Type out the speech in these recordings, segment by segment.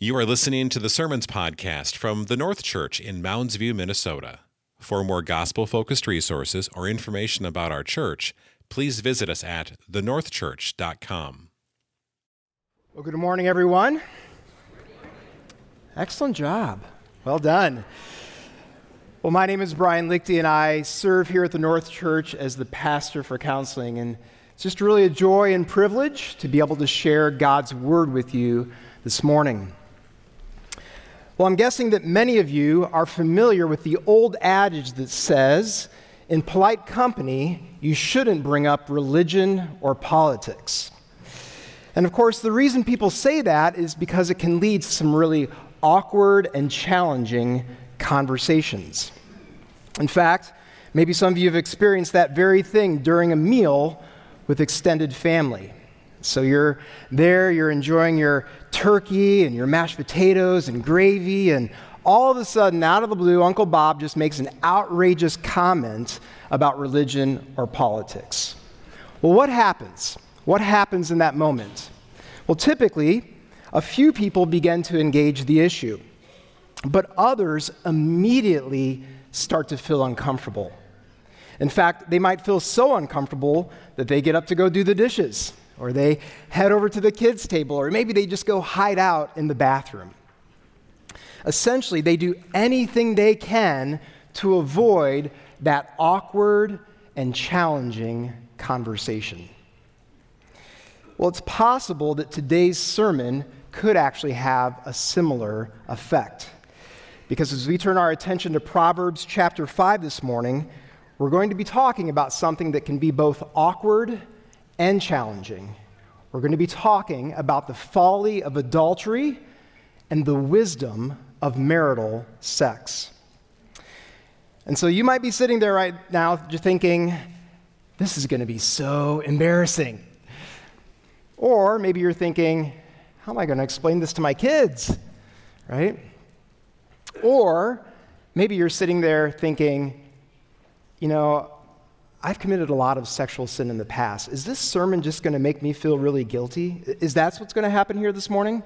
You are listening to the Sermons Podcast from the North Church in Mounds View, Minnesota. For more gospel focused resources or information about our church, please visit us at thenorthchurch.com. Well, good morning, everyone. Excellent job. Well done. Well, my name is Brian Liechty, and I serve here at the North Church as the pastor for counseling. And it's just really a joy and privilege to be able to share God's word with you this morning. Well, I'm guessing that many of you are familiar with the old adage that says, in polite company, you shouldn't bring up religion or politics. And of course, the reason people say that is because it can lead to some really awkward and challenging conversations. In fact, maybe some of you have experienced that very thing during a meal with extended family. So you're there, you're enjoying your turkey and your mashed potatoes and gravy, and all of a sudden, out of the blue, Uncle Bob just makes an outrageous comment about religion or politics. Well, what happens? What happens in that moment? Well, typically, a few people begin to engage the issue, but others immediately start to feel uncomfortable. In fact, they might feel so uncomfortable that they get up to go do the dishes or they head over to the kids' table, or maybe they just go hide out in the bathroom. Essentially, they do anything they can to avoid that awkward and challenging conversation. Well, it's possible that today's sermon could actually have a similar effect. Because as we turn our attention to Proverbs chapter 5 this morning, we're going to be talking about something that can be both awkward and challenging. We're going to be talking about the folly of adultery and the wisdom of marital sex. And so you might be sitting there right now just thinking, this is going to be so embarrassing. Or maybe you're thinking, how am I going to explain this to my kids? Right? Or maybe you're sitting there thinking, you know, I've committed a lot of sexual sin in the past. Is this sermon just going to make me feel really guilty? Is that what's going to happen here this morning?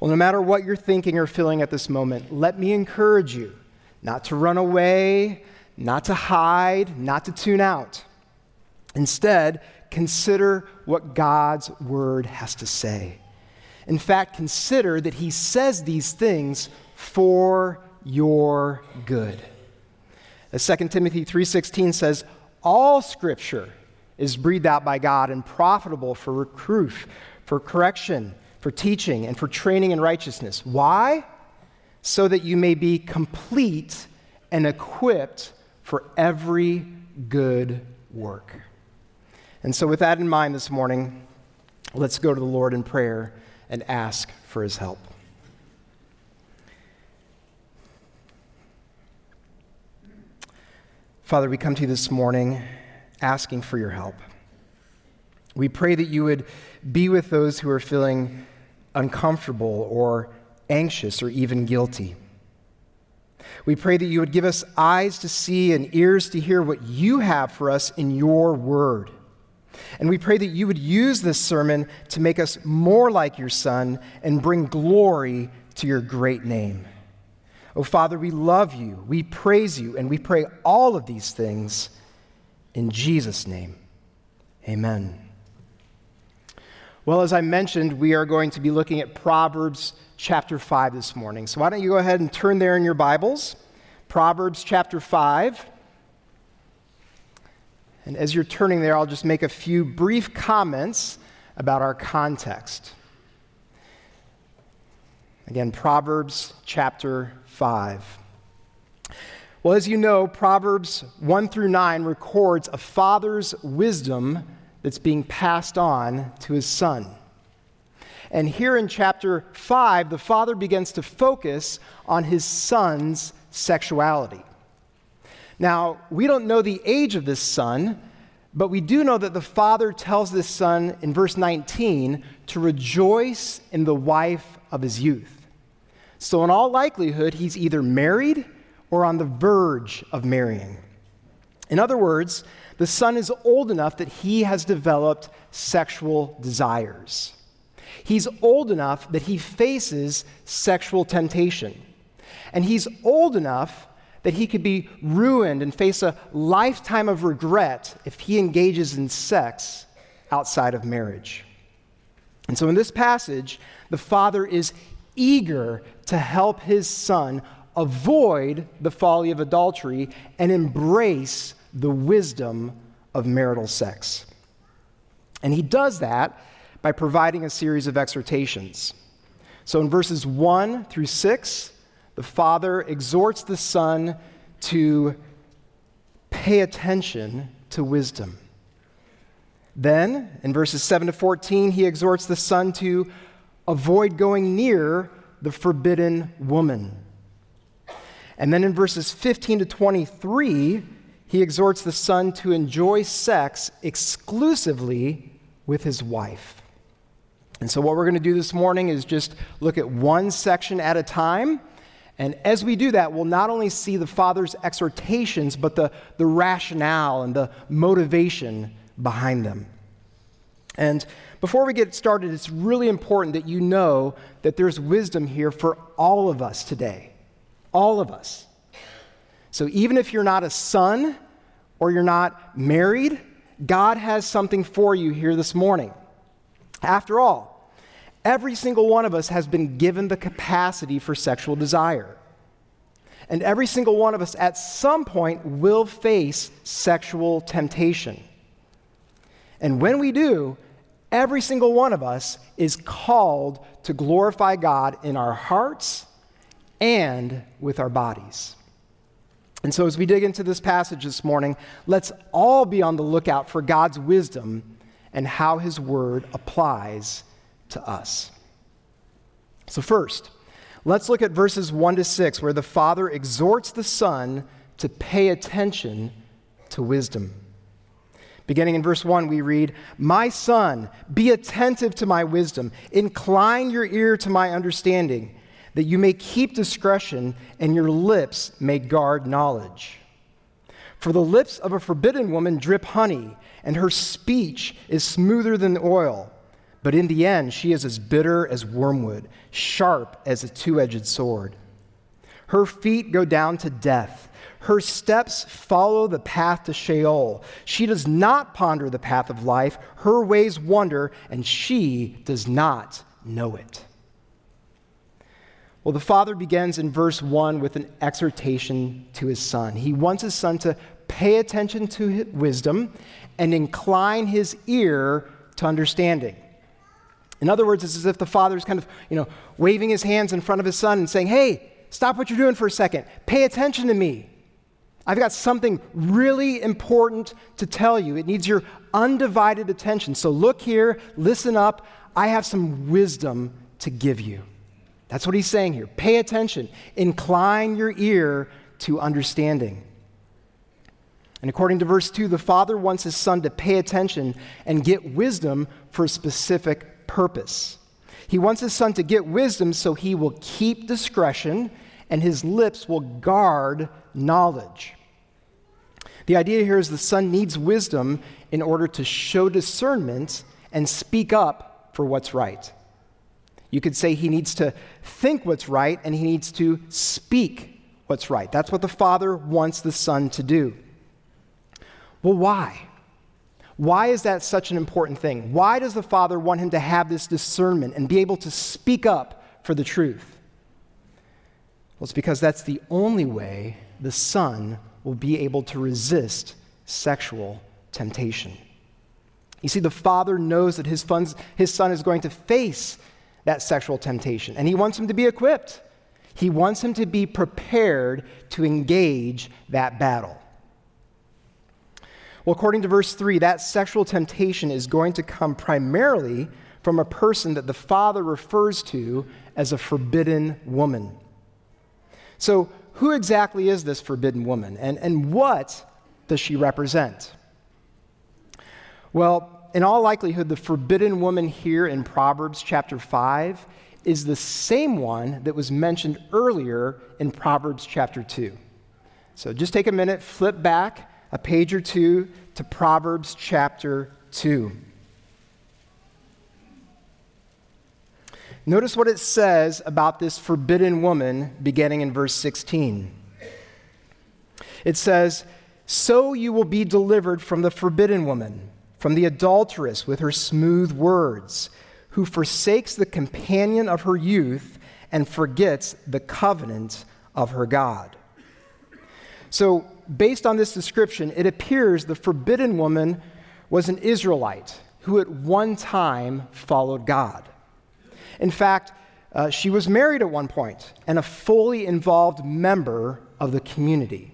Well, no matter what you're thinking or feeling at this moment, let me encourage you not to run away, not to hide, not to tune out. Instead, consider what God's word has to say. In fact, consider that he says these things for your good. As 2 Timothy 3:16 says, all scripture is breathed out by God and profitable for reproof, for correction, for teaching, and for training in righteousness. Why? So that you may be complete and equipped for every good work. And so, with that in mind this morning, let's go to the Lord in prayer and ask for his help. Father, we come to you this morning asking for your help. We pray that you would be with those who are feeling uncomfortable or anxious or even guilty. We pray that you would give us eyes to see and ears to hear what you have for us in your word. And we pray that you would use this sermon to make us more like your Son and bring glory to your great name. Oh, Father, we love you, we praise you, and we pray all of these things in Jesus' name. Amen. Well, as I mentioned, we are going to be looking at Proverbs chapter 5 this morning. So why don't you go ahead and turn there in your Bibles? Proverbs chapter 5. And as you're turning there, I'll just make a few brief comments about our context. Again, Proverbs chapter 5. Well, as you know, Proverbs 1 through 9 records a father's wisdom that's being passed on to his son. And here in chapter 5, the father begins to focus on his son's sexuality. Now, we don't know the age of this son, but we do know that the father tells this son in verse 19 to rejoice in the wife of his youth. So, in all likelihood, he's either married or on the verge of marrying. In other words, the son is old enough that he has developed sexual desires. He's old enough that he faces sexual temptation. And he's old enough that he could be ruined and face a lifetime of regret if he engages in sex outside of marriage. And so in this passage, the father is eager to help his son avoid the folly of adultery and embrace the wisdom of marital sex. And he does that by providing a series of exhortations. So in verses 1 through 6, the father exhorts the son to pay attention to wisdom. Then, in verses 7 to 14, he exhorts the son to avoid going near the forbidden woman. And then in verses 15 to 23, he exhorts the son to enjoy sex exclusively with his wife. And so, what we're going to do this morning is just look at one section at a time. And as we do that, we'll not only see the Father's exhortations, but the, the rationale and the motivation behind them. And before we get started, it's really important that you know that there's wisdom here for all of us today. All of us. So even if you're not a son or you're not married, God has something for you here this morning. After all, every single one of us has been given the capacity for sexual desire. And every single one of us at some point will face sexual temptation. And when we do, every single one of us is called to glorify God in our hearts and with our bodies. And so, as we dig into this passage this morning, let's all be on the lookout for God's wisdom and how His word applies to us. So, first, let's look at verses 1 to 6, where the Father exhorts the Son to pay attention to wisdom. Beginning in verse 1, we read, My son, be attentive to my wisdom, incline your ear to my understanding, that you may keep discretion and your lips may guard knowledge. For the lips of a forbidden woman drip honey, and her speech is smoother than oil. But in the end, she is as bitter as wormwood, sharp as a two edged sword. Her feet go down to death her steps follow the path to Sheol. She does not ponder the path of life. Her ways wander, and she does not know it. Well, the father begins in verse 1 with an exhortation to his son. He wants his son to pay attention to wisdom and incline his ear to understanding. In other words, it's as if the father is kind of, you know, waving his hands in front of his son and saying, Hey, stop what you're doing for a second. Pay attention to me. I've got something really important to tell you. It needs your undivided attention. So look here, listen up. I have some wisdom to give you. That's what he's saying here. Pay attention, incline your ear to understanding. And according to verse 2, the father wants his son to pay attention and get wisdom for a specific purpose. He wants his son to get wisdom so he will keep discretion and his lips will guard knowledge. The idea here is the son needs wisdom in order to show discernment and speak up for what's right. You could say he needs to think what's right and he needs to speak what's right. That's what the father wants the son to do. Well, why? Why is that such an important thing? Why does the father want him to have this discernment and be able to speak up for the truth? Well, it's because that's the only way the son will be able to resist sexual temptation. You see, the father knows that his, his son is going to face that sexual temptation, and he wants him to be equipped. He wants him to be prepared to engage that battle. Well, according to verse 3, that sexual temptation is going to come primarily from a person that the father refers to as a forbidden woman. So, who exactly is this forbidden woman and, and what does she represent? Well, in all likelihood, the forbidden woman here in Proverbs chapter 5 is the same one that was mentioned earlier in Proverbs chapter 2. So just take a minute, flip back a page or two to Proverbs chapter 2. Notice what it says about this forbidden woman beginning in verse 16. It says, So you will be delivered from the forbidden woman, from the adulteress with her smooth words, who forsakes the companion of her youth and forgets the covenant of her God. So, based on this description, it appears the forbidden woman was an Israelite who at one time followed God. In fact, uh, she was married at one point and a fully involved member of the community.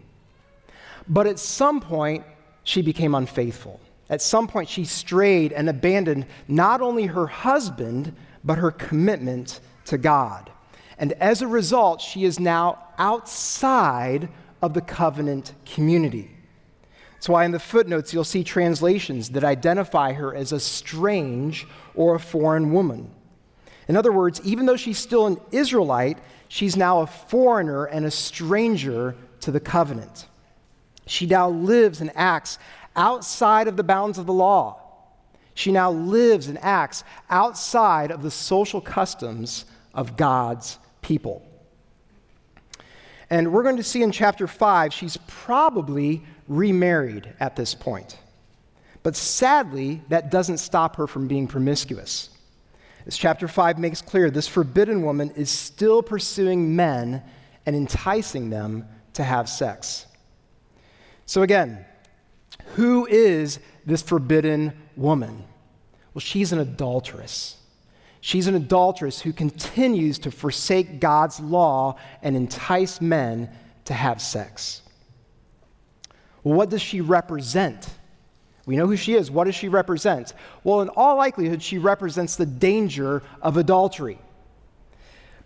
But at some point, she became unfaithful. At some point, she strayed and abandoned not only her husband, but her commitment to God. And as a result, she is now outside of the covenant community. That's why in the footnotes you'll see translations that identify her as a strange or a foreign woman. In other words, even though she's still an Israelite, she's now a foreigner and a stranger to the covenant. She now lives and acts outside of the bounds of the law. She now lives and acts outside of the social customs of God's people. And we're going to see in chapter 5, she's probably remarried at this point. But sadly, that doesn't stop her from being promiscuous. As chapter 5 makes clear, this forbidden woman is still pursuing men and enticing them to have sex. So, again, who is this forbidden woman? Well, she's an adulteress. She's an adulteress who continues to forsake God's law and entice men to have sex. Well, what does she represent? We know who she is. What does she represent? Well, in all likelihood, she represents the danger of adultery.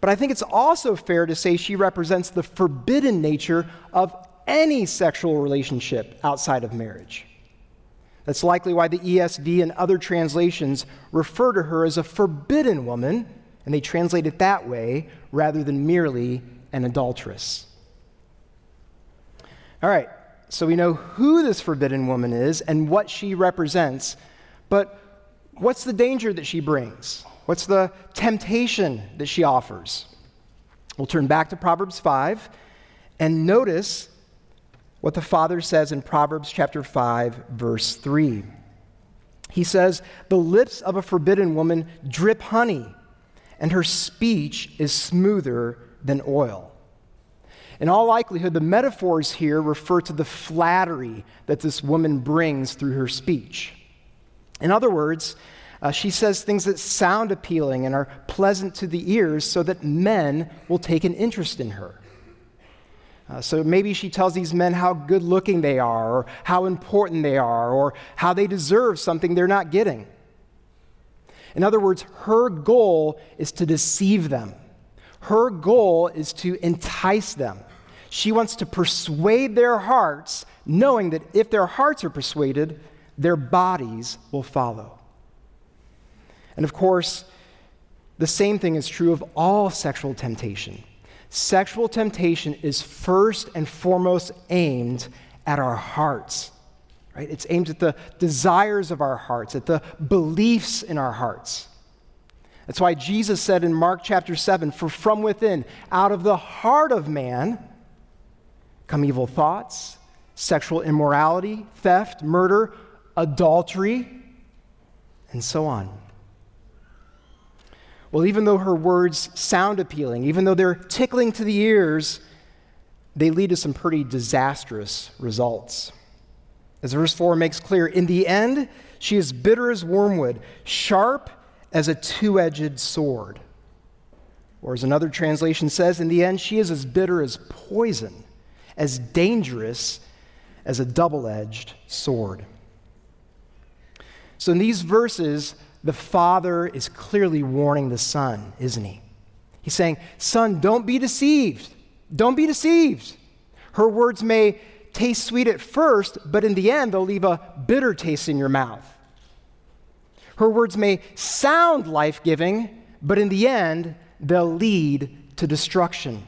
But I think it's also fair to say she represents the forbidden nature of any sexual relationship outside of marriage. That's likely why the ESV and other translations refer to her as a forbidden woman, and they translate it that way rather than merely an adulteress. All right, so we know who this forbidden woman is and what she represents, but what's the danger that she brings? What's the temptation that she offers? We'll turn back to Proverbs 5 and notice what the Father says in Proverbs chapter 5, verse 3. He says, The lips of a forbidden woman drip honey, and her speech is smoother than oil. In all likelihood, the metaphors here refer to the flattery that this woman brings through her speech. In other words, uh, she says things that sound appealing and are pleasant to the ears so that men will take an interest in her. Uh, so maybe she tells these men how good looking they are, or how important they are, or how they deserve something they're not getting. In other words, her goal is to deceive them. Her goal is to entice them. She wants to persuade their hearts, knowing that if their hearts are persuaded, their bodies will follow. And of course, the same thing is true of all sexual temptation. Sexual temptation is first and foremost aimed at our hearts. Right? It's aimed at the desires of our hearts, at the beliefs in our hearts. That's why Jesus said in Mark chapter 7 For from within, out of the heart of man, come evil thoughts, sexual immorality, theft, murder, adultery, and so on. Well, even though her words sound appealing, even though they're tickling to the ears, they lead to some pretty disastrous results. As verse 4 makes clear, in the end, she is bitter as wormwood, sharp as a two edged sword. Or as another translation says, in the end, she is as bitter as poison as dangerous as a double edged sword. So, in these verses, the father is clearly warning the son, isn't he? He's saying, Son, don't be deceived. Don't be deceived. Her words may taste sweet at first, but in the end, they'll leave a bitter taste in your mouth. Her words may sound life giving, but in the end, they'll lead to destruction.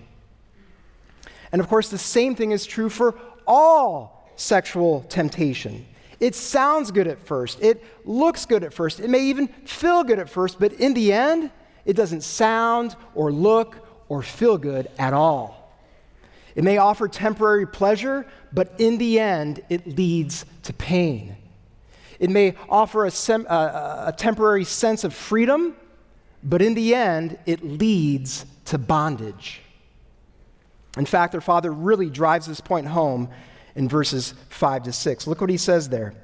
And of course, the same thing is true for all sexual temptation. It sounds good at first, it looks good at first, it may even feel good at first, but in the end, it doesn't sound or look or feel good at all. It may offer temporary pleasure, but in the end, it leads to pain. It may offer a, sem- a, a temporary sense of freedom, but in the end, it leads to bondage. In fact, our Father really drives this point home in verses 5 to 6. Look what he says there.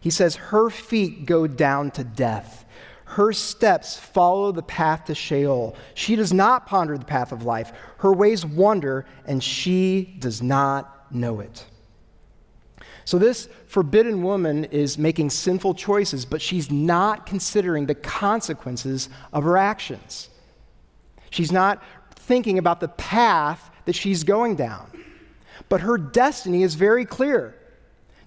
He says, Her feet go down to death. Her steps follow the path to Sheol. She does not ponder the path of life. Her ways wander, and she does not know it. So, this forbidden woman is making sinful choices, but she's not considering the consequences of her actions. She's not thinking about the path that she's going down. But her destiny is very clear.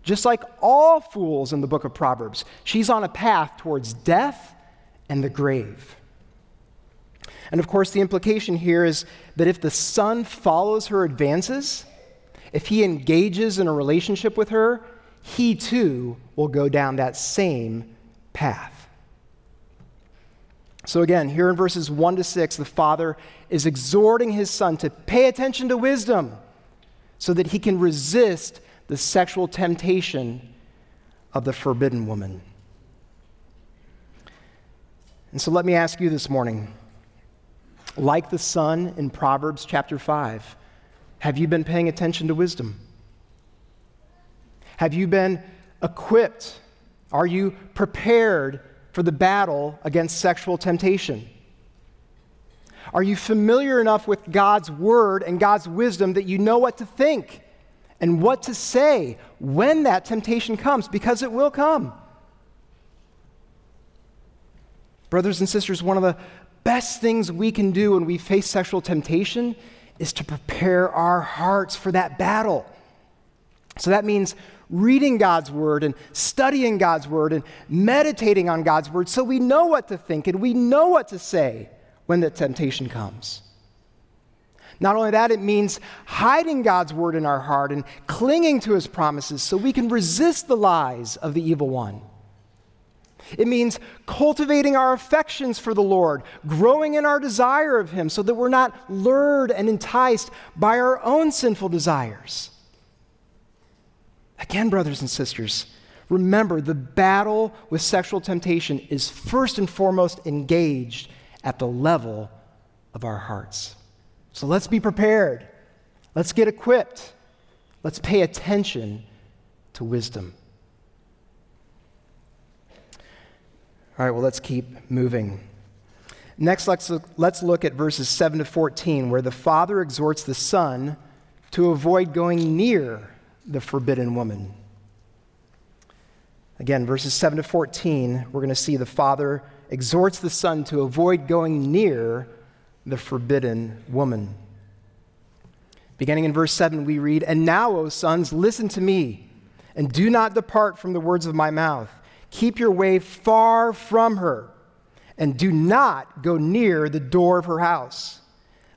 Just like all fools in the book of Proverbs, she's on a path towards death and the grave. And of course, the implication here is that if the son follows her advances, if he engages in a relationship with her, he too will go down that same path. So, again, here in verses 1 to 6, the father is exhorting his son to pay attention to wisdom so that he can resist the sexual temptation of the forbidden woman. And so, let me ask you this morning like the son in Proverbs chapter 5, have you been paying attention to wisdom? Have you been equipped? Are you prepared for the battle against sexual temptation? Are you familiar enough with God's word and God's wisdom that you know what to think and what to say when that temptation comes? Because it will come. Brothers and sisters, one of the best things we can do when we face sexual temptation is to prepare our hearts for that battle. So that means reading God's word and studying God's word and meditating on God's word so we know what to think and we know what to say when the temptation comes. Not only that, it means hiding God's word in our heart and clinging to his promises so we can resist the lies of the evil one. It means cultivating our affections for the Lord, growing in our desire of Him so that we're not lured and enticed by our own sinful desires. Again, brothers and sisters, remember the battle with sexual temptation is first and foremost engaged at the level of our hearts. So let's be prepared. Let's get equipped. Let's pay attention to wisdom. All right, well, let's keep moving. Next, let's look, let's look at verses 7 to 14, where the father exhorts the son to avoid going near the forbidden woman. Again, verses 7 to 14, we're going to see the father exhorts the son to avoid going near the forbidden woman. Beginning in verse 7, we read, And now, O sons, listen to me, and do not depart from the words of my mouth. Keep your way far from her, and do not go near the door of her house,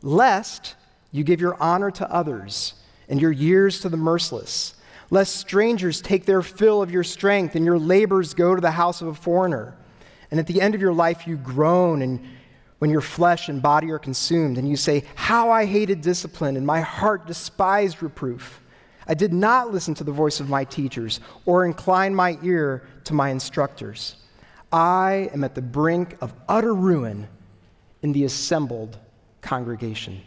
lest you give your honor to others and your years to the merciless, lest strangers take their fill of your strength and your labors go to the house of a foreigner. And at the end of your life, you groan and when your flesh and body are consumed, and you say, How I hated discipline, and my heart despised reproof. I did not listen to the voice of my teachers or incline my ear to my instructors. I am at the brink of utter ruin in the assembled congregation.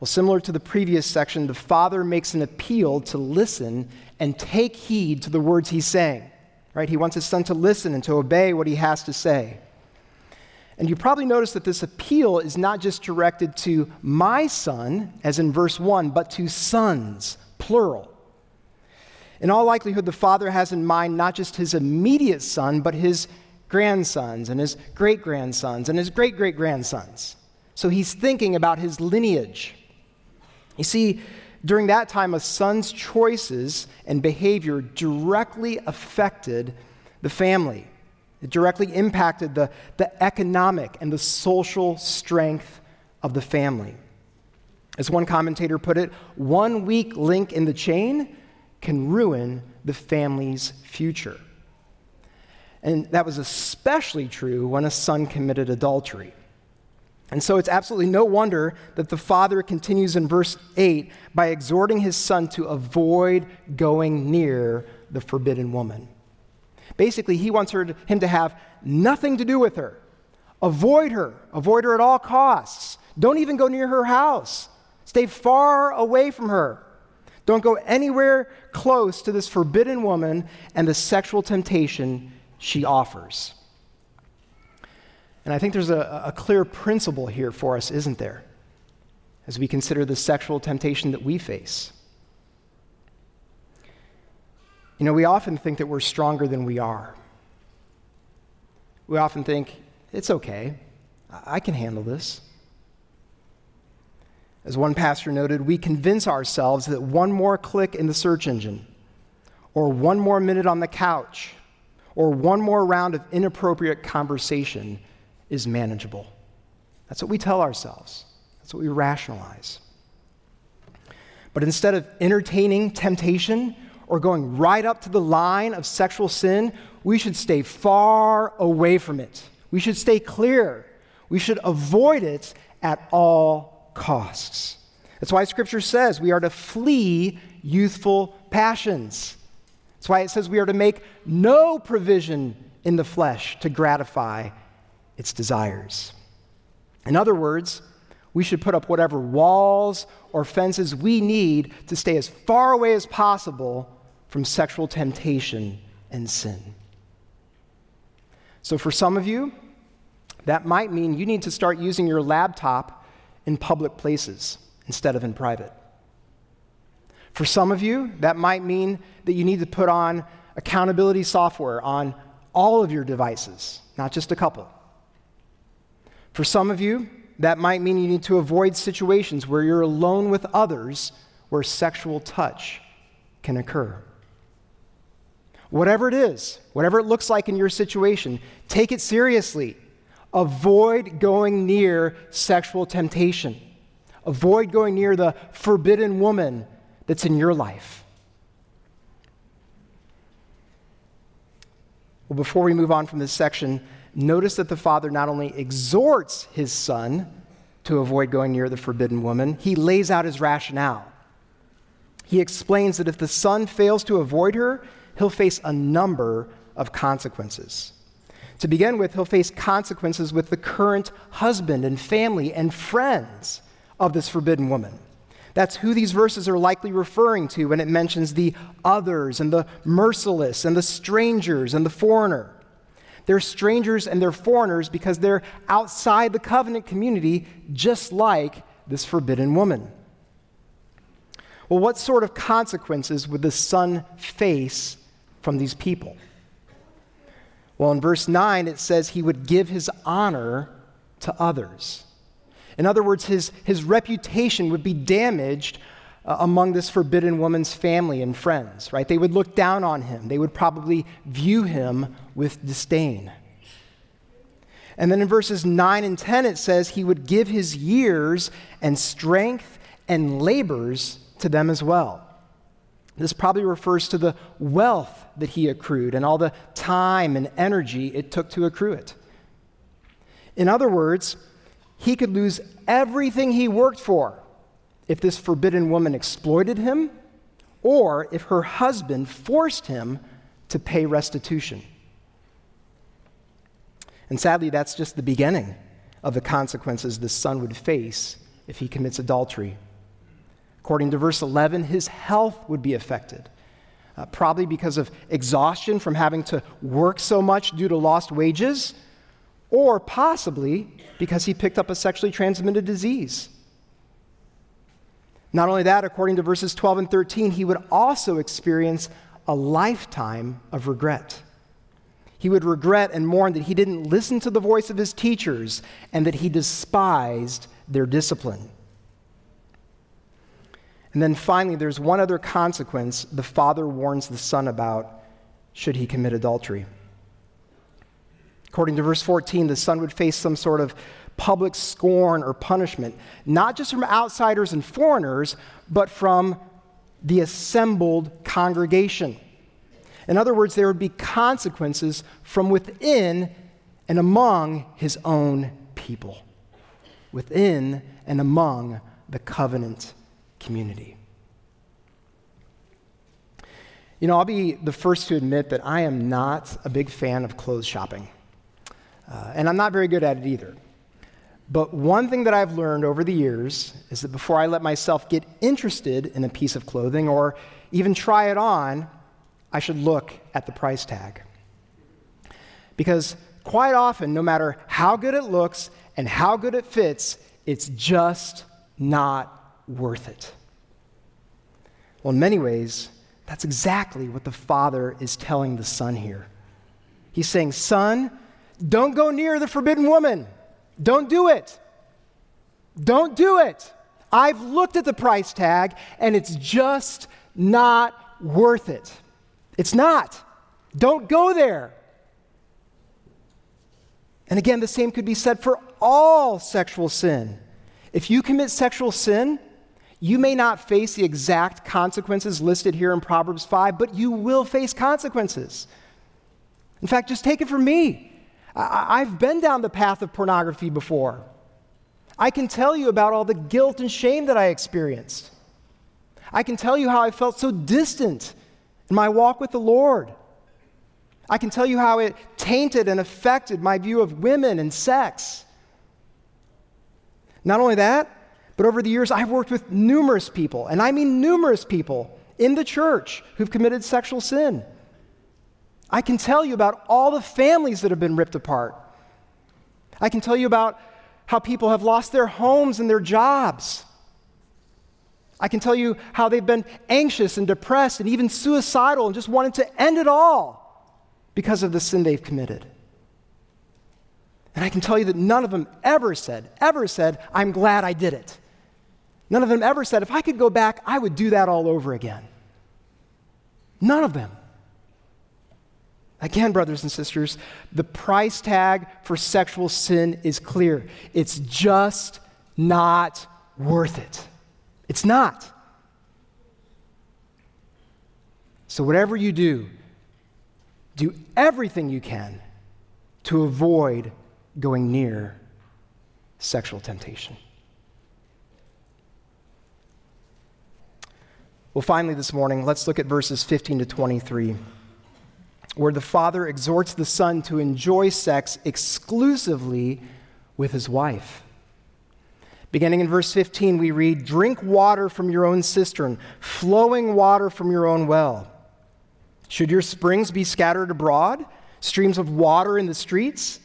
Well, similar to the previous section, the father makes an appeal to listen and take heed to the words he's saying. Right? He wants his son to listen and to obey what he has to say. And you probably notice that this appeal is not just directed to my son, as in verse 1, but to sons, plural. In all likelihood, the father has in mind not just his immediate son, but his grandsons and his great grandsons and his great great grandsons. So he's thinking about his lineage. You see, during that time, a son's choices and behavior directly affected the family. It directly impacted the, the economic and the social strength of the family. As one commentator put it, one weak link in the chain can ruin the family's future. And that was especially true when a son committed adultery. And so it's absolutely no wonder that the father continues in verse 8 by exhorting his son to avoid going near the forbidden woman. Basically, he wants her to, him to have nothing to do with her. Avoid her. Avoid her at all costs. Don't even go near her house. Stay far away from her. Don't go anywhere close to this forbidden woman and the sexual temptation she offers. And I think there's a, a, clear principle here for us, isn't there? As we consider the sexual temptation that we face. You know, we often think that we're stronger than we are. We often think, it's okay, I can handle this. As one pastor noted, we convince ourselves that one more click in the search engine, or one more minute on the couch, or one more round of inappropriate conversation is manageable. That's what we tell ourselves, that's what we rationalize. But instead of entertaining temptation or going right up to the line of sexual sin, we should stay far away from it. We should stay clear. We should avoid it at all costs. That's why Scripture says we are to flee youthful passions. That's why it says we are to make no provision in the flesh to gratify its desires. In other words, we should put up whatever walls or fences we need to stay as far away as possible from sexual temptation and sin. So, for some of you, that might mean you need to start using your laptop in public places instead of in private. For some of you, that might mean that you need to put on accountability software on all of your devices, not just a couple. For some of you, that might mean you need to avoid situations where you're alone with others where sexual touch can occur. Whatever it is, whatever it looks like in your situation, take it seriously. Avoid going near sexual temptation. Avoid going near the forbidden woman that's in your life. Well, before we move on from this section, notice that the father not only exhorts his son to avoid going near the forbidden woman, he lays out his rationale. He explains that if the son fails to avoid her, he'll face a number of consequences. To begin with, he'll face consequences with the current husband and family and friends of this forbidden woman. That's who these verses are likely referring to when it mentions the others and the merciless and the strangers and the foreigner. They're strangers and they're foreigners because they're outside the covenant community, just like this forbidden woman. Well, what sort of consequences would the son face from these people? Well, in verse 9, it says he would give his honor to others. In other words, his, his reputation would be damaged uh, among this forbidden woman's family and friends, right? They would look down on him. They would probably view him with disdain. And then in verses 9 and 10, it says he would give his years and strength and labors to them as well. This probably refers to the wealth that he accrued and all the time and energy it took to accrue it. In other words, he could lose everything he worked for if this forbidden woman exploited him or if her husband forced him to pay restitution. And sadly, that's just the beginning of the consequences the son would face if he commits adultery. According to verse 11, his health would be affected, uh, probably because of exhaustion from having to work so much due to lost wages, or possibly because he picked up a sexually transmitted disease. Not only that, according to verses 12 and 13, he would also experience a lifetime of regret. He would regret and mourn that he didn't listen to the voice of his teachers and that he despised their discipline. And then finally, there's one other consequence the father warns the son about should he commit adultery. According to verse 14, the son would face some sort of public scorn or punishment, not just from outsiders and foreigners, but from the assembled congregation. In other words, there would be consequences from within and among his own people, within and among the covenant community. You know, I'll be the first to admit that I am not a big fan of clothes shopping. Uh, and I'm not very good at it either. But one thing that I've learned over the years is that before I let myself get interested in a piece of clothing or even try it on, I should look at the price tag. Because quite often, no matter how good it looks and how good it fits, it's just not worth it. Well, in many ways, that's exactly what the Father is telling the Son here. He's saying, Son, don't go near the forbidden woman. Don't do it. Don't do it. I've looked at the price tag and it's just not worth it. It's not. Don't go there. And again, the same could be said for all sexual sin. If you commit sexual sin, you may not face the exact consequences listed here in Proverbs 5, but you will face consequences. In fact, just take it from me. I- have been down the path of pornography before. I can tell you about all the guilt and shame that I experienced. I can tell you how I felt so distant in my walk with the Lord. I can tell you how it tainted and affected my view of women and sex. Not only that, but over the years, I've worked with numerous people, and I mean numerous people in the church who've committed sexual sin. I can tell you about all the families that have been ripped apart. I can tell you about how people have lost their homes and their jobs. I can tell you how they've been anxious and depressed and even suicidal and just wanted to end it all because of the sin they've committed. And I can tell you that none of them ever said, ever said, I'm glad I did it. None of them ever said, if I could go back, I would do that all over again. None of them. Again, brothers and sisters, the price tag for sexual sin is clear. It's just not worth it. It's not. So, whatever you do, do everything you can to avoid going near sexual temptation. Well, finally, this morning, let's look at verses 15 to 23 where the father exhorts the son to enjoy sex exclusively with his wife. Beginning in verse 15, we read, Drink water from your own cistern, flowing water from your own well. Should your springs be scattered abroad, streams of water in the streets?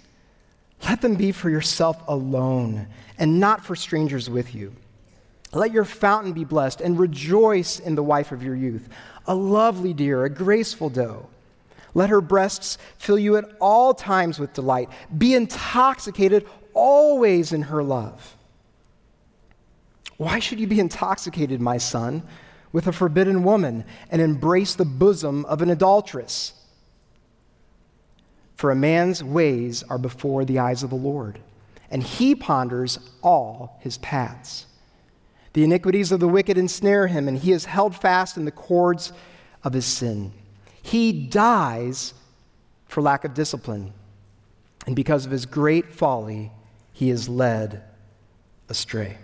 Let them be for yourself alone, and not for strangers with you. Let your fountain be blessed, and rejoice in the wife of your youth, a lovely deer, a graceful doe. Let her breasts fill you at all times with delight. Be intoxicated always in her love. Why should you be intoxicated, my son, with a forbidden woman and embrace the bosom of an adulteress? For a man's ways are before the eyes of the Lord, and he ponders all his paths. The iniquities of the wicked ensnare him, and he is held fast in the cords of his sin. He dies for lack of discipline. And because of his great folly, he is led astray.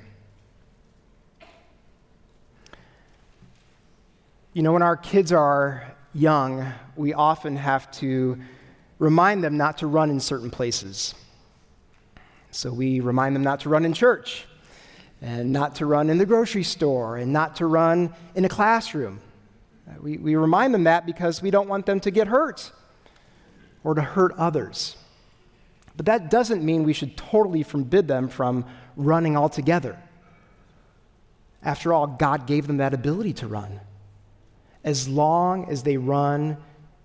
You know, when our kids are young, we often have to remind them not to run in certain places. So we remind them not to run in church, and not to run in the grocery store, and not to run in a classroom. Uh, we, we remind them that because we don't want them to get hurt or to hurt others. But that doesn't mean we should totally forbid them from running altogether. After all, God gave them that ability to run. As long as they run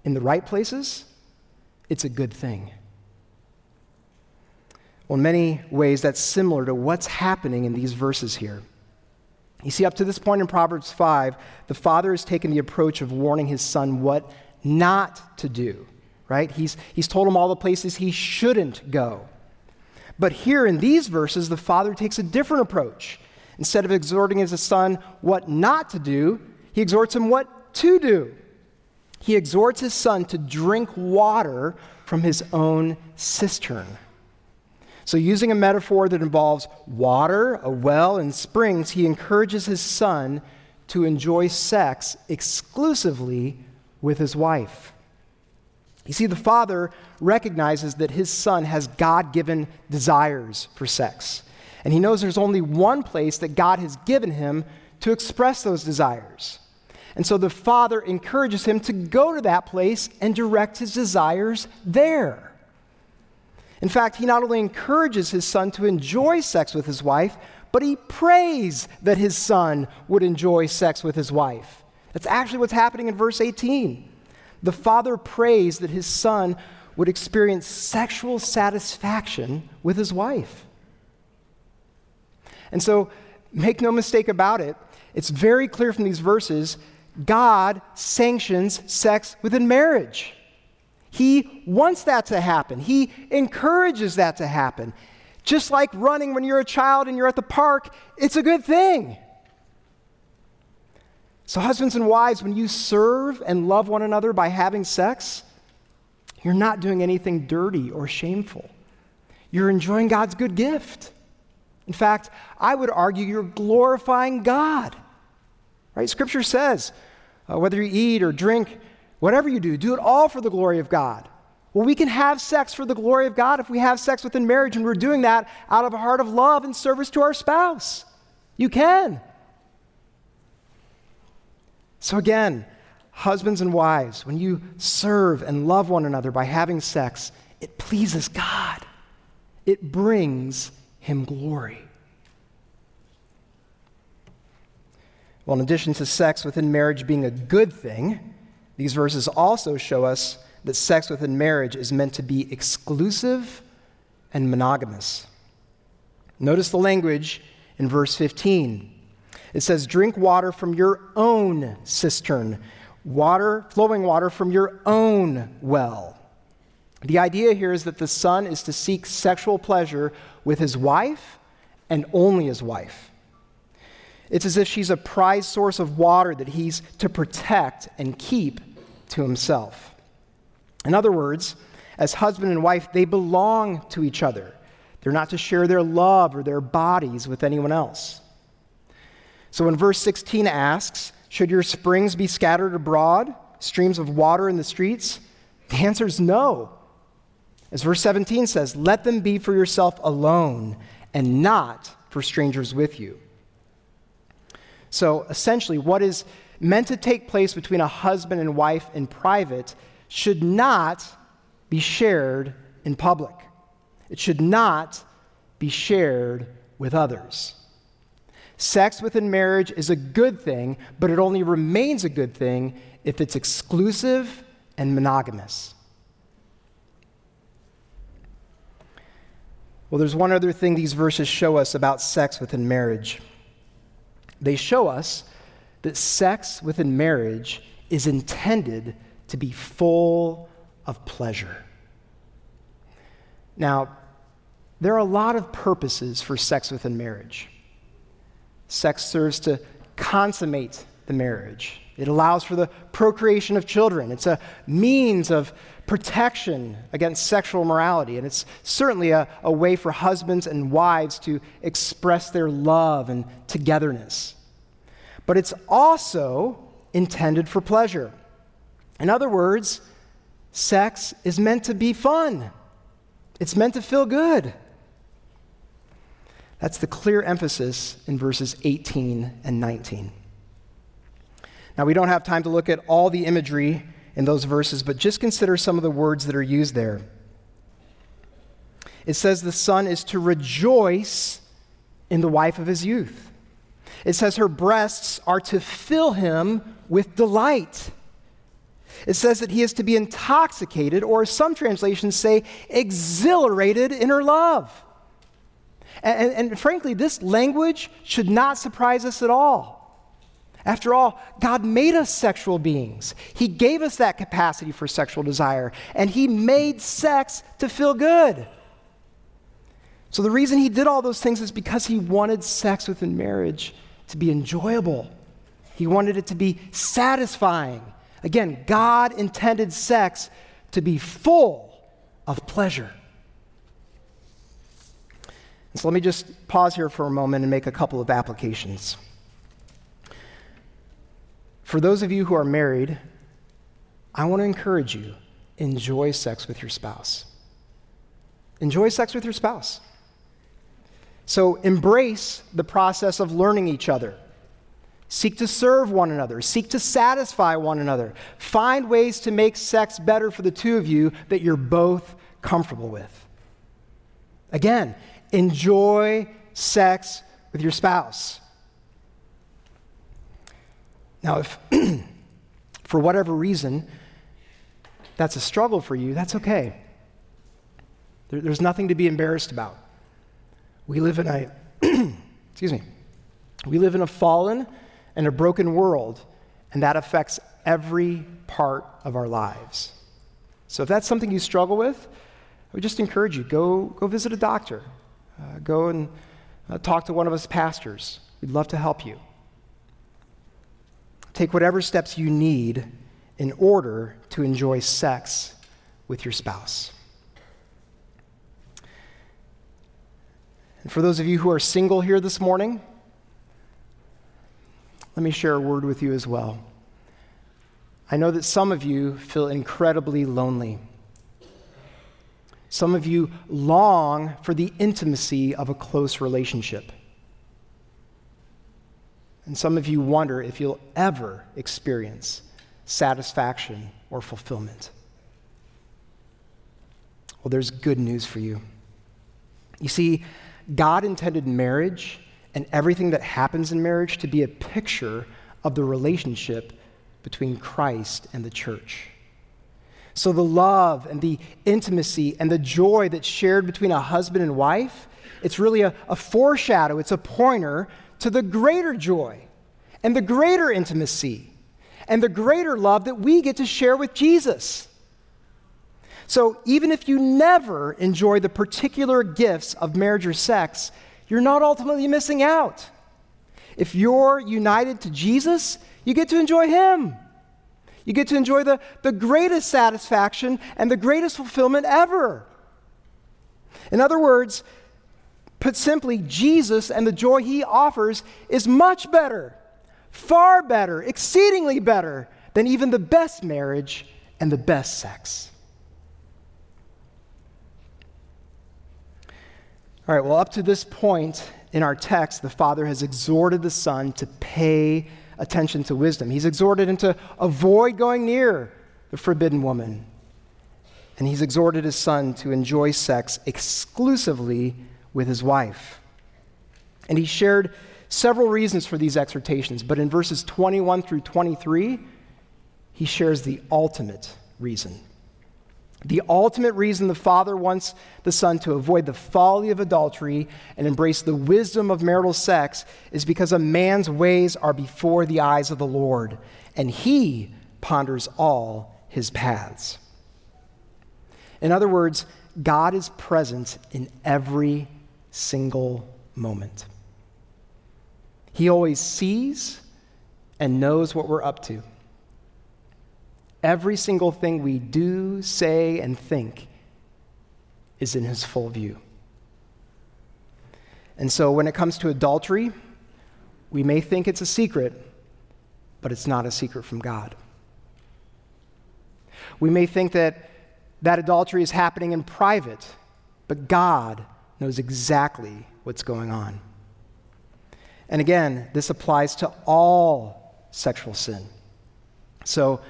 in the right places, it's a good thing. Well, in many ways, that's similar to what's happening in these verses here. You see, up to this point in Proverbs 5, the father has taken the approach of warning his son what not to do, right? He's, he's told him all the places he shouldn't go. But here in these verses, the father takes a different approach. Instead of exhorting his son what not to do, he exhorts him what to do. he exhorts his son to drink water from his own cistern. So, using a metaphor that involves water, a well, and springs, he encourages his son to enjoy sex exclusively with his wife. You see, the father recognizes that his son has God given desires for sex. And he knows there's only one place that God has given him to express those desires. And so the father encourages him to go to that place and direct his desires there. In fact, he not only encourages his son to enjoy sex with his wife, but he prays that his son would enjoy sex with his wife. That's actually what's happening in verse 18. The father prays that his son would experience sexual satisfaction with his wife. And so, make no mistake about it, it's very clear from these verses God sanctions sex within marriage. He wants that to happen, He encourages that to happen. Just like running when you're a child and you're at the park, it's a good thing. So, husbands and wives, when you serve and love one another by having sex, you're not doing anything dirty or shameful. You're enjoying God's good gift. In fact, I would argue you're glorifying God. Right? Scripture says, uh, whether you eat or drink, whatever you do, do it all for the glory of God. Well, we can have sex for the glory of God if we have sex within marriage and we're doing that out of a heart of love and service to our spouse. You can. So, again, husbands and wives, when you serve and love one another by having sex, it pleases God, it brings Him glory. Well, in addition to sex within marriage being a good thing, these verses also show us that sex within marriage is meant to be exclusive and monogamous. Notice the language in verse 15. It says, Drink water from your own cistern, water, flowing water from your own well. The idea here is that the son is to seek sexual pleasure with his wife and only his wife. It's as if she's a prized source of water that he's to protect and keep to himself. In other words, as husband and wife, they belong to each other. They're not to share their love or their bodies with anyone else. So when verse 16 asks, Should your springs be scattered abroad, streams of water in the streets? The answer is no. As verse 17 says, Let them be for yourself alone and not for strangers with you. So essentially, what is meant to take place between a husband and wife in private should not be shared in public. It should not be shared with others. Sex within marriage is a good thing, but it only remains a good thing if it's exclusive and monogamous. Well, there's one other thing these verses show us about sex within marriage. They show us that sex within marriage is intended to be full of pleasure. Now, there are a lot of purposes for sex within marriage. Sex serves to consummate the marriage. It allows for the procreation of children. It's a means of protection against sexual morality. And it's certainly a, a way for husbands and wives to express their love and togetherness. But it's also intended for pleasure. In other words, sex is meant to be fun, it's meant to feel good. That's the clear emphasis in verses 18 and 19. Now, we don't have time to look at all the imagery in those verses, but just consider some of the words that are used there. It says the son is to rejoice in the wife of his youth. It says her breasts are to fill him with delight. It says that he is to be intoxicated, or some translations say, exhilarated in her love. And, and, and, frankly, this language should not surprise us at all. After all, God made us sexual beings. He gave us that capacity for sexual desire, and He made sex to feel good. So, the reason He did all those things is because He wanted sex within marriage to be enjoyable, He wanted it to be satisfying, Again, God intended sex to be full of pleasure. So let me just pause here for a moment and make a couple of applications. For those of you who are married, I want to encourage you enjoy sex with your spouse. Enjoy sex with your spouse. So embrace the process of learning each other. Seek to serve one another. Seek to satisfy one another. Find ways to make sex better for the two of you that you're both comfortable with. Again, enjoy sex with your spouse. Now, if for whatever reason that's a struggle for you, that's okay. There, there's nothing to be embarrassed about. We live in a, excuse me, we live in a fallen and a broken world, and that affects every part of our lives. So if that's something you struggle with, I would just encourage you go, go visit a doctor, uh, go and uh, talk to one of us pastors. We'd love to help you. Take whatever steps you need in order to enjoy sex with your spouse. And for those of you who are single here this morning, let me share a word with you as well. I know that some of you feel incredibly lonely. Some of you long for the intimacy of a close relationship. And some of you wonder if you'll ever experience satisfaction or fulfillment. Well, there's good news for you. You see, God intended marriage and everything that happens in marriage to be a picture of the relationship between Christ and the church. So, the love and the intimacy and the joy that's shared between a husband and wife, it's really a, a foreshadow, it's a pointer to the greater joy and the greater intimacy and the greater love that we get to share with Jesus. So, even if you never enjoy the particular gifts of marriage or sex, you're not ultimately missing out. If you're united to Jesus, you get to enjoy Him. You get to enjoy the, the greatest satisfaction and the greatest fulfillment ever. In other words, put simply, Jesus and the joy He offers is much better, far better, exceedingly better than even the best marriage and the best sex. All right, well, up to this point in our text, the Father has exhorted the Son to pay attention to wisdom. He's exhorted him to avoid going near the forbidden woman. And he's exhorted his son to enjoy sex exclusively with his wife. And he shared several reasons for these exhortations, but in verses 21 through 23, he shares the ultimate reason. The ultimate reason the Father wants the Son to avoid the folly of adultery and embrace the wisdom of marital sex is because a man's ways are before the eyes of the Lord, and he ponders all his paths. In other words, God is present in every single moment. He always sees and knows what we're up to. Every single thing we do, say, and think is in his full view. And so when it comes to adultery, we may think it's a secret, but it's not a secret from God. We may think that that adultery is happening in private, but God knows exactly what's going on. And again, this applies to all sexual sin. So,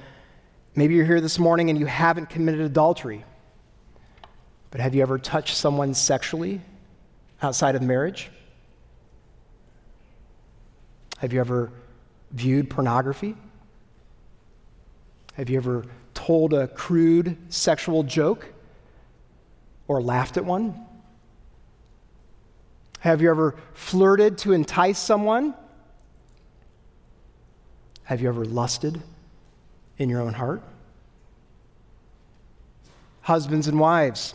Maybe you're here this morning and you haven't committed adultery. But have you ever touched someone sexually outside of marriage? Have you ever viewed pornography? Have you ever told a crude sexual joke or laughed at one? Have you ever flirted to entice someone? Have you ever lusted in your own heart? Husbands and wives,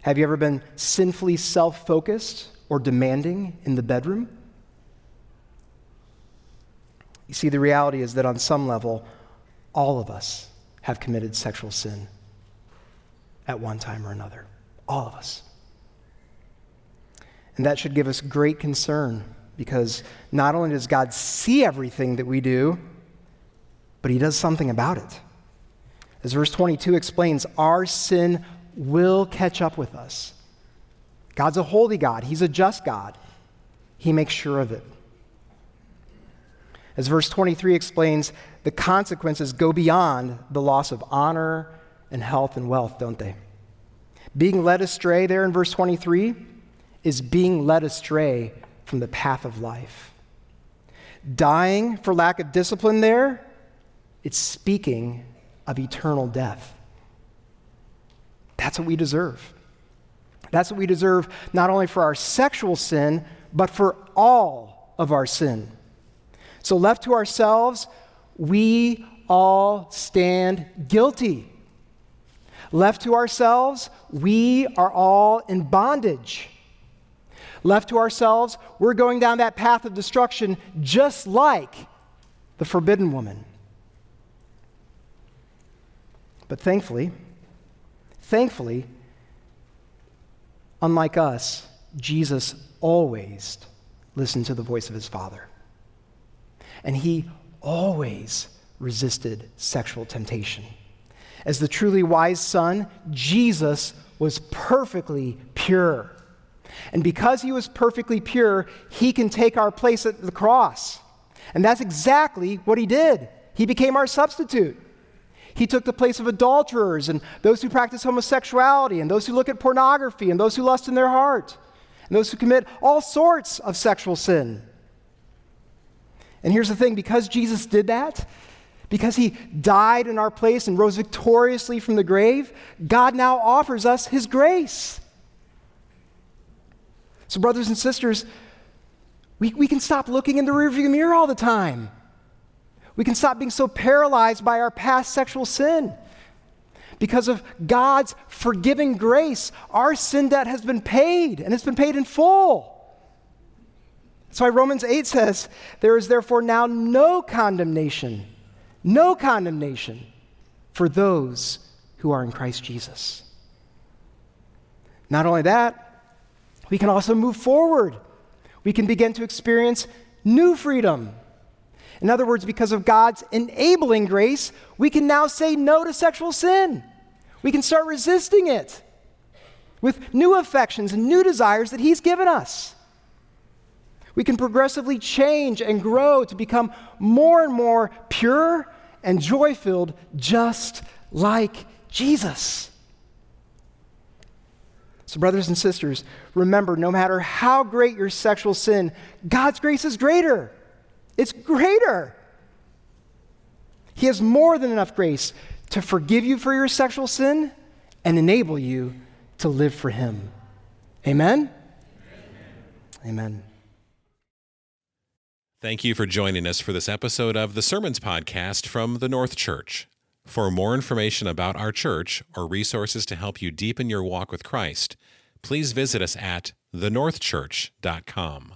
have you ever been sinfully self focused or demanding in the bedroom? You see, the reality is that on some level, all of us have committed sexual sin at one time or another. All of us. And that should give us great concern because not only does God see everything that we do, but He does something about it. As verse 22 explains, our sin will catch up with us. God's a holy God, He's a just God. He makes sure of it. As verse 23 explains, the consequences go beyond the loss of honor and health and wealth, don't they? Being led astray there in verse 23 is being led astray from the path of life. Dying for lack of discipline there, it's speaking of eternal death. That's what we deserve. That's what we deserve not only for our sexual sin, but for all of our sin. So, left to ourselves, we all stand guilty. Left to ourselves, we are all in bondage. Left to ourselves, we're going down that path of destruction just like the forbidden woman. But thankfully, thankfully, unlike us, Jesus always listened to the voice of his Father. And he always resisted sexual temptation. As the truly wise son, Jesus was perfectly pure. And because he was perfectly pure, he can take our place at the cross. And that's exactly what he did. He became our substitute. He took the place of adulterers and those who practice homosexuality and those who look at pornography and those who lust in their heart and those who commit all sorts of sexual sin. And here's the thing because Jesus did that, because he died in our place and rose victoriously from the grave, God now offers us his grace. So, brothers and sisters, we, we can stop looking in the rearview mirror all the time. We can stop being so paralyzed by our past sexual sin. Because of God's forgiving grace, our sin debt has been paid, and it's been paid in full. That's why Romans 8 says, There is therefore now no condemnation, no condemnation for those who are in Christ Jesus. Not only that, we can also move forward. We can begin to experience new freedom. In other words, because of God's enabling grace, we can now say no to sexual sin. We can start resisting it with new affections and new desires that He's given us. We can progressively change and grow to become more and more pure and joy filled, just like Jesus. So, brothers and sisters, remember no matter how great your sexual sin, God's grace is greater. It's greater. He has more than enough grace to forgive you for your sexual sin and enable you to live for Him. Amen? Amen. Amen. Thank you for joining us for this episode of the Sermons Podcast from the North Church. For more information about our church or resources to help you deepen your walk with Christ, please visit us at thenorthchurch.com.